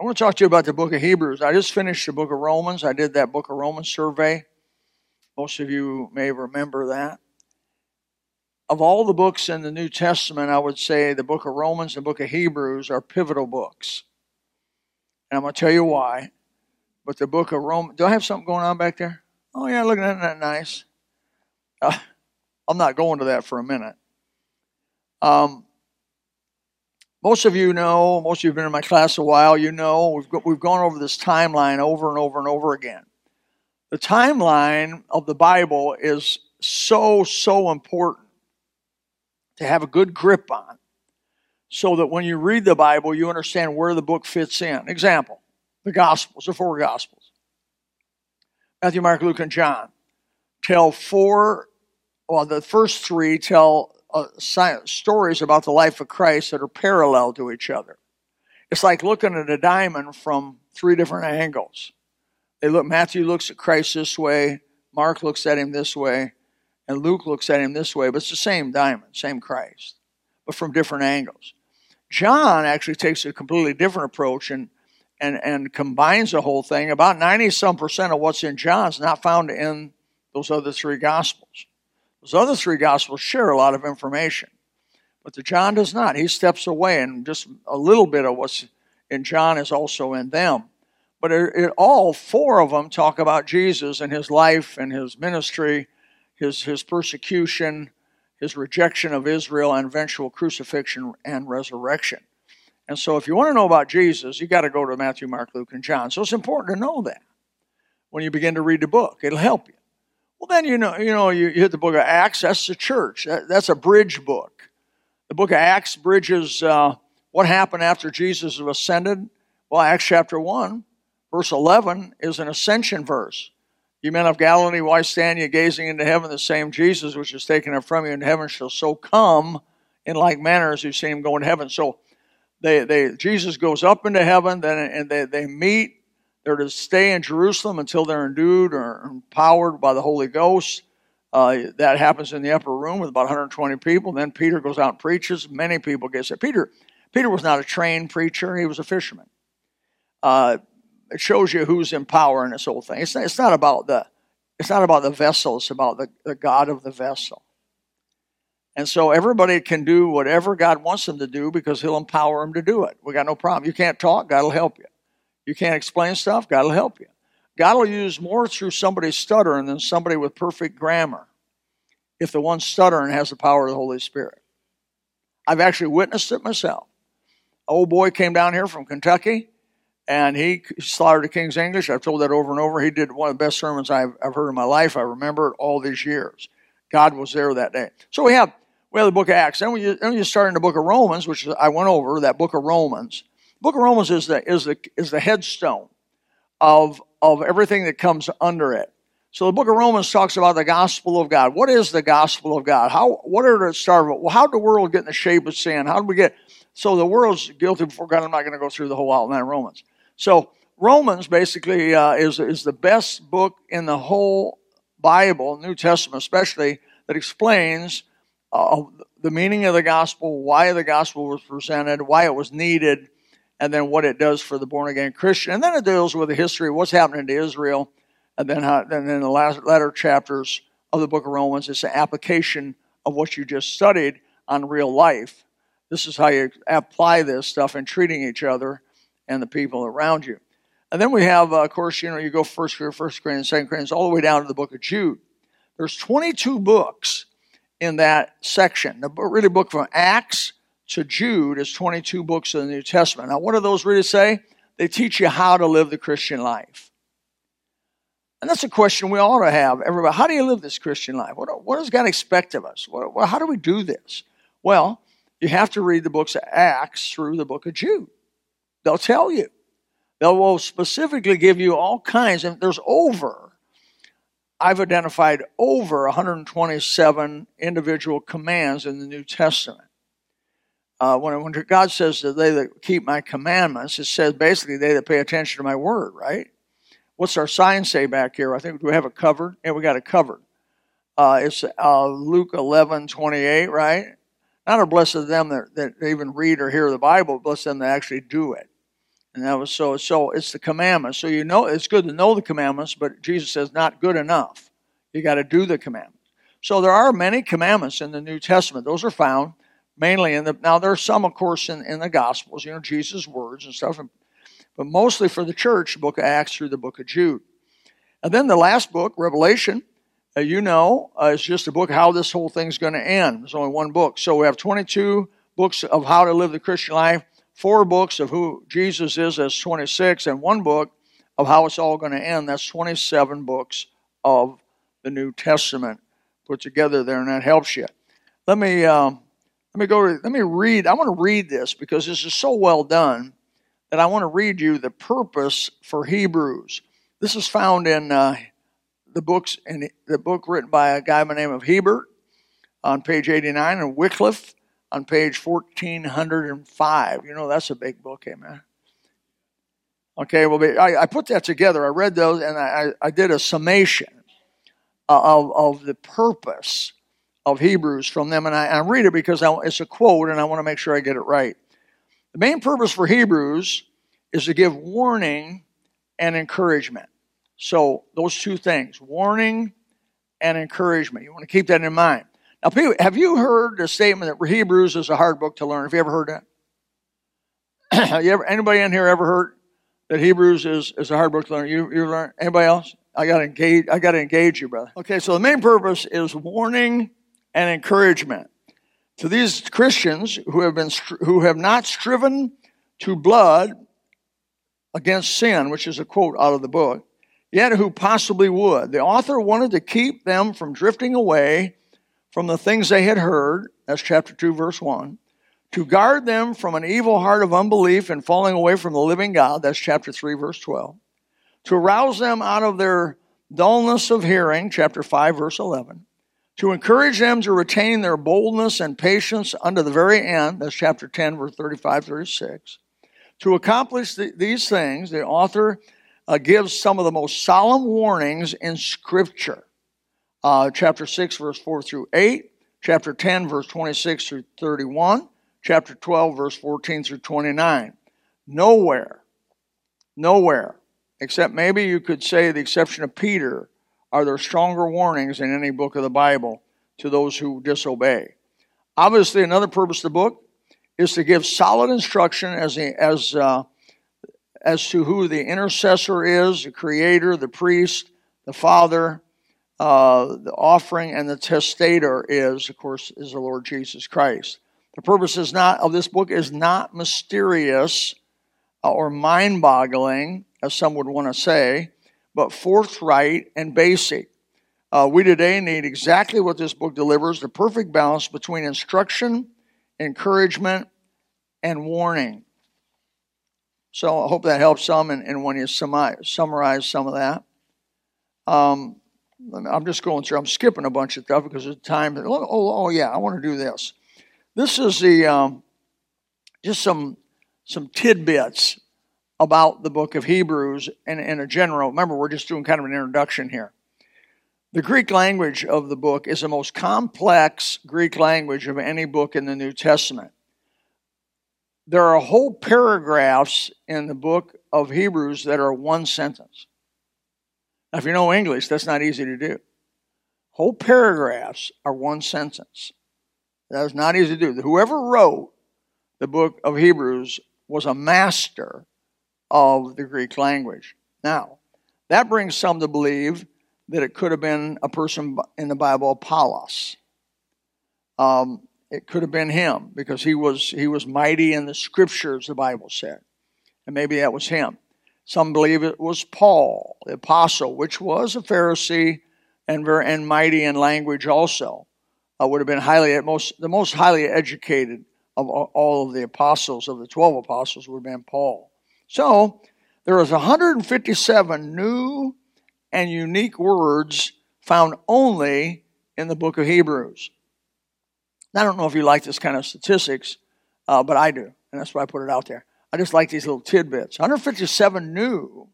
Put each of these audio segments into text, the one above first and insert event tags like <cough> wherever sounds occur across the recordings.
I want to talk to you about the book of Hebrews. I just finished the book of Romans. I did that book of Romans survey. Most of you may remember that. Of all the books in the New Testament, I would say the book of Romans and the book of Hebrews are pivotal books. And I'm going to tell you why. But the book of Romans, do I have something going on back there? Oh, yeah, looking at that nice. Uh, I'm not going to that for a minute. Um, most of you know, most of you have been in my class a while, you know, we've, got, we've gone over this timeline over and over and over again. The timeline of the Bible is so, so important to have a good grip on so that when you read the Bible, you understand where the book fits in. Example, the Gospels, the four Gospels Matthew, Mark, Luke, and John tell four, well, the first three tell uh, stories about the life of Christ that are parallel to each other. It's like looking at a diamond from three different angles. They look. Matthew looks at Christ this way. Mark looks at him this way, and Luke looks at him this way. But it's the same diamond, same Christ, but from different angles. John actually takes a completely different approach and and and combines the whole thing. About ninety some percent of what's in John is not found in those other three gospels. Those other three gospels share a lot of information, but the John does not. He steps away, and just a little bit of what's in John is also in them. But it, it, all four of them talk about Jesus and his life and his ministry, his his persecution, his rejection of Israel, and eventual crucifixion and resurrection. And so, if you want to know about Jesus, you got to go to Matthew, Mark, Luke, and John. So it's important to know that when you begin to read the book. It'll help you. Well, then you know, you know, you hit the book of Acts. That's the church. That, that's a bridge book. The book of Acts bridges uh, what happened after Jesus ascended. Well, Acts chapter one, verse eleven is an ascension verse. You men of Galilee, why stand ye gazing into heaven? The same Jesus which is taken up from you into heaven shall so come in like manner as you've seen him go into heaven. So they, they Jesus goes up into heaven, then and they, they meet they're to stay in Jerusalem until they're endued or empowered by the Holy Ghost. Uh, that happens in the upper room with about 120 people. Then Peter goes out and preaches. Many people get saved. Peter, Peter was not a trained preacher; he was a fisherman. Uh, it shows you who's in power in this whole thing. It's not, it's not about the it's not about the vessel. It's about the, the God of the vessel. And so everybody can do whatever God wants them to do because He'll empower them to do it. We got no problem. You can't talk, God will help you. You can't explain stuff, God will help you. God will use more through somebody stuttering than somebody with perfect grammar if the one stuttering has the power of the Holy Spirit. I've actually witnessed it myself. An old boy came down here from Kentucky and he slaughtered the King's English. I've told that over and over. He did one of the best sermons I've, I've heard in my life. I remember it all these years. God was there that day. So we have we have the book of Acts. Then we, then we start in the book of Romans, which I went over, that book of Romans book of Romans is the, is the, is the headstone of, of everything that comes under it. So the book of Romans talks about the gospel of God. What is the gospel of God? How, what are the start Well, how did the world get in the shape of sin? How did we get, so the world's guilty before God. I'm not going to go through the whole outline of Romans. So Romans basically uh, is, is the best book in the whole Bible, New Testament especially, that explains uh, the meaning of the gospel, why the gospel was presented, why it was needed, and then what it does for the born again Christian. And then it deals with the history of what's happening to Israel. And then, how, and the last latter chapters of the book of Romans, it's an application of what you just studied on real life. This is how you apply this stuff in treating each other and the people around you. And then we have, uh, of course, you know, you go first first Corinthians, second Corinthians, all the way down to the book of Jude. There's 22 books in that section. The really book from Acts to Jude is 22 books of the New Testament. Now, what do those really say? They teach you how to live the Christian life. And that's a question we ought to have. Everybody, how do you live this Christian life? What, what does God expect of us? What, how do we do this? Well, you have to read the books of Acts through the book of Jude. They'll tell you. They will specifically give you all kinds, and there's over, I've identified over 127 individual commands in the New Testament uh, when, when God says that they that keep my commandments, it says basically they that pay attention to my word, right? What's our sign say back here? I think we have it covered. Yeah, we got it covered. Uh, it's uh, Luke 11, 28, right? Not a blessed of them that, that even read or hear the Bible, bless them that actually do it. And that was so so it's the commandments. So you know it's good to know the commandments, but Jesus says not good enough. You got to do the commandments. So there are many commandments in the New Testament. Those are found mainly in the now there are some of course in, in the gospels, you know, Jesus' words and stuff, but mostly for the church, the book of Acts through the book of Jude. And then the last book, Revelation, uh, you know, uh, is just a book how this whole thing's going to end. There's only one book. So we have 22 books of how to live the Christian life, four books of who Jesus is, as 26, and one book of how it's all going to end. That's 27 books of the New Testament put together there, and that helps you. Let me um, let me go. To, let me read. I want to read this because this is so well done that I want to read you the purpose for Hebrews. This is found in uh, the books in the book written by a guy by the name of Hiebert on page 89 and Wycliffe on page 1405. You know, that's a big book, amen. Okay, well, I, I put that together. I read those and I, I did a summation of, of the purpose of Hebrews from them. And I, I read it because I, it's a quote and I want to make sure I get it right. The main purpose for Hebrews is to give warning and encouragement. So, those two things warning and encouragement. You want to keep that in mind. Now, people, have you heard the statement that Hebrews is a hard book to learn? Have you ever heard that? <clears throat> ever, anybody in here ever heard that Hebrews is, is a hard book to learn? You, you learn? Anybody else? I got to engage. I got to engage you, brother. Okay, so the main purpose is warning and encouragement to these Christians who have been who have not striven to blood against sin, which is a quote out of the book, yet who possibly would. The author wanted to keep them from drifting away from the things they had heard. That's chapter 2, verse 1. To guard them from an evil heart of unbelief and falling away from the living God. That's chapter 3, verse 12. To arouse them out of their dullness of hearing. Chapter 5, verse 11. To encourage them to retain their boldness and patience unto the very end. That's chapter 10, verse 35, 36 to accomplish the, these things, the author uh, gives some of the most solemn warnings in Scripture. Uh, chapter 6, verse 4 through 8, chapter 10, verse 26 through 31, chapter 12, verse 14 through 29. Nowhere, nowhere, except maybe you could say the exception of Peter, are there stronger warnings in any book of the Bible to those who disobey. Obviously, another purpose of the book is to give solid instruction as, as, uh, as to who the intercessor is, the creator, the priest, the father, uh, the offering, and the testator is, of course, is the Lord Jesus Christ. The purpose is not of this book is not mysterious uh, or mind-boggling, as some would want to say, but forthright and basic. Uh, we today need exactly what this book delivers the perfect balance between instruction encouragement, and warning. So I hope that helps some. And, and when you summarize some of that, um, I'm just going through. I'm skipping a bunch of stuff because of time. Oh, oh, oh yeah, I want to do this. This is the um, just some some tidbits about the book of Hebrews and in a general. Remember, we're just doing kind of an introduction here. The Greek language of the book is the most complex Greek language of any book in the New Testament. There are whole paragraphs in the book of Hebrews that are one sentence. Now, if you know English, that's not easy to do. Whole paragraphs are one sentence. That is not easy to do. Whoever wrote the book of Hebrews was a master of the Greek language. Now, that brings some to believe that it could have been a person in the Bible, Apollos. Um, it could have been him because he was he was mighty in the scriptures. The Bible said, and maybe that was him. Some believe it was Paul, the apostle, which was a Pharisee and very and mighty in language also. Uh, would have been highly most the most highly educated of all of the apostles of the twelve apostles would have been Paul. So there is 157 new and unique words found only in the book of Hebrews. I don't know if you like this kind of statistics, uh, but I do, and that's why I put it out there. I just like these little tidbits. 157 new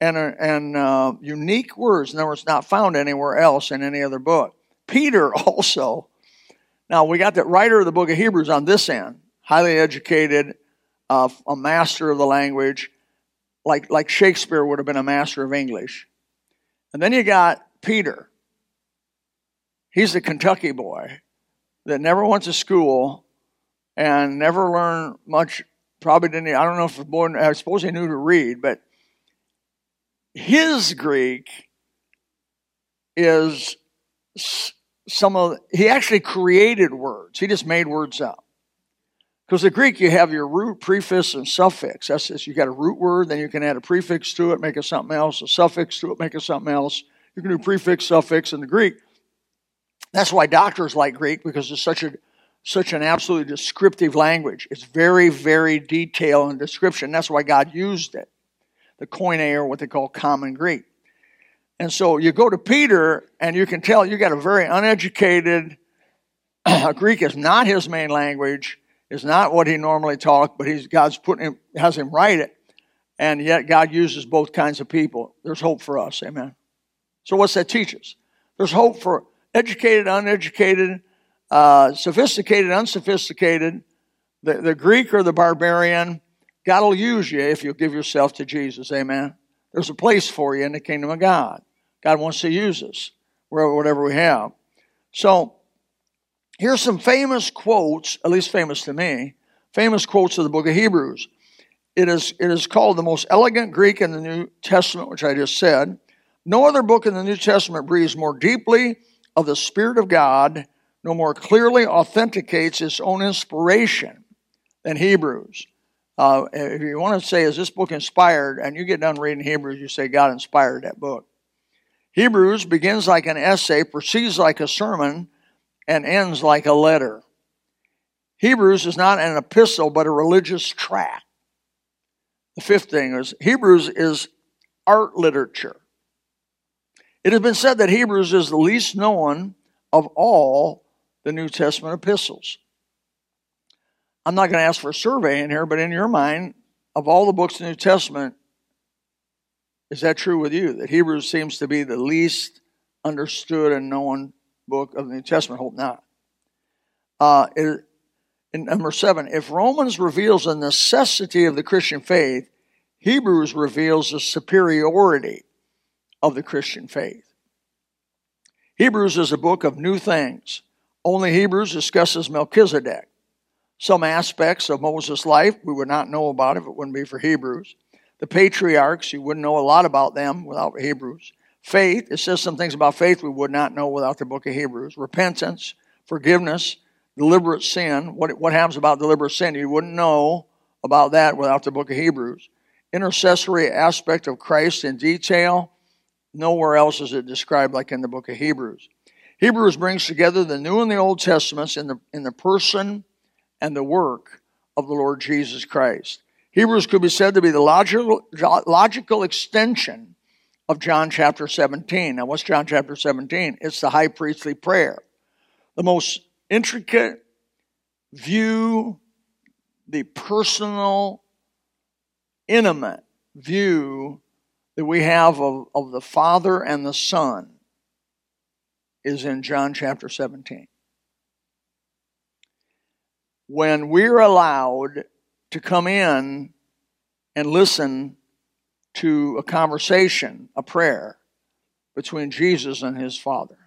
and, uh, and uh, unique words. In other words, not found anywhere else in any other book. Peter <laughs> also. Now, we got the writer of the book of Hebrews on this end, highly educated, uh, a master of the language, like, like Shakespeare would have been a master of English. And then you got Peter. He's the Kentucky boy that never went to school and never learned much. Probably didn't. I don't know if born. I suppose he knew to read, but his Greek is some of. He actually created words. He just made words up. Because the Greek, you have your root, prefix, and suffix. That's just, you got a root word, then you can add a prefix to it, make it something else, a suffix to it, make it something else. You can do prefix, suffix in the Greek. That's why doctors like Greek because it's such a such an absolutely descriptive language. It's very, very detailed and description. That's why God used it. The Koine, or what they call common Greek. And so you go to Peter, and you can tell you got a very uneducated. <clears throat> Greek is not his main language. Is not what he normally talked, but he's God's putting him, has him write it, and yet God uses both kinds of people. There's hope for us, amen. So what's that teach us? There's hope for educated, uneducated, uh, sophisticated, unsophisticated, the, the Greek or the barbarian. God will use you if you give yourself to Jesus. Amen. There's a place for you in the kingdom of God. God wants to use us, whatever we have. So, here's some famous quotes, at least famous to me, famous quotes of the book of Hebrews. It is, it is called the most elegant Greek in the New Testament, which I just said. No other book in the New Testament breathes more deeply of the Spirit of God no more clearly authenticates its own inspiration than Hebrews. Uh, if you want to say, is this book inspired, and you get done reading Hebrews, you say, God inspired that book. Hebrews begins like an essay, proceeds like a sermon, and ends like a letter. Hebrews is not an epistle, but a religious tract. The fifth thing is Hebrews is art literature. It has been said that Hebrews is the least known of all the New Testament epistles. I'm not going to ask for a survey in here, but in your mind, of all the books in the New Testament, is that true with you? That Hebrews seems to be the least understood and known book of the New Testament? Hope not. Uh, it, in number seven, if Romans reveals the necessity of the Christian faith, Hebrews reveals the superiority of the Christian faith. Hebrews is a book of new things. Only Hebrews discusses Melchizedek. Some aspects of Moses' life we would not know about if it wouldn't be for Hebrews. The patriarchs, you wouldn't know a lot about them without Hebrews. Faith, it says some things about faith we would not know without the book of Hebrews. Repentance, forgiveness, deliberate sin. What, what happens about deliberate sin? You wouldn't know about that without the book of Hebrews. Intercessory aspect of Christ in detail. Nowhere else is it described like in the book of Hebrews. Hebrews brings together the New and the Old Testaments in the, in the person and the work of the Lord Jesus Christ. Hebrews could be said to be the logical, logical extension of John chapter 17. Now, what's John chapter 17? It's the high priestly prayer. The most intricate view, the personal, intimate view that we have of, of the Father and the Son is in John chapter 17. When we're allowed to come in and listen to a conversation, a prayer between Jesus and his Father.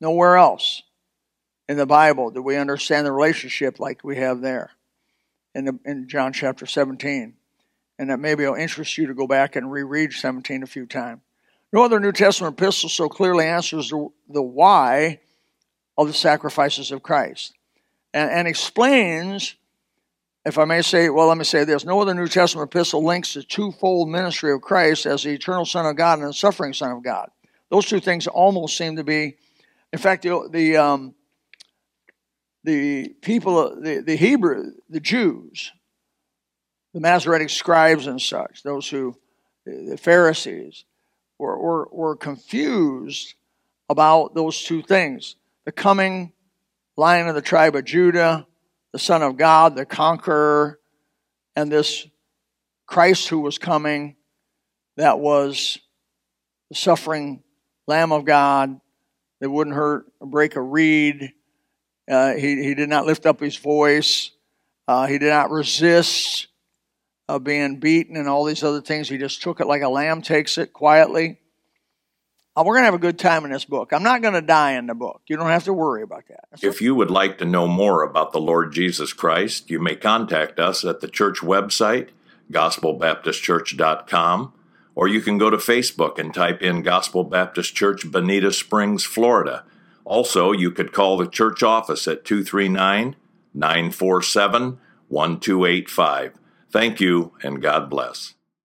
Nowhere else in the Bible do we understand the relationship like we have there in, the, in John chapter 17 and that maybe it'll interest you to go back and reread 17 a few times. No other New Testament epistle so clearly answers the, the why of the sacrifices of Christ and, and explains, if I may say, well, let me say this no other New Testament epistle links the twofold ministry of Christ as the eternal Son of God and the suffering Son of God. Those two things almost seem to be, in fact, the, the, um, the people, the, the Hebrew, the Jews, the Masoretic scribes and such, those who, the Pharisees, were, were, were confused about those two things the coming lion of the tribe of Judah, the Son of God, the conqueror, and this Christ who was coming that was the suffering Lamb of God that wouldn't hurt or break a reed. Uh, he, he did not lift up his voice. Uh, he did not resist uh, being beaten and all these other things. He just took it like a lamb takes it quietly. Uh, we're going to have a good time in this book. I'm not going to die in the book. You don't have to worry about that. That's If you would like to know more about the Lord Jesus Christ, you may contact us at the church website, gospelbaptistchurch.com, or you can go to Facebook and type in Gospel Baptist Church, Bonita Springs, Florida. Also, you could call the church office at 239 947 1285. Thank you, and God bless.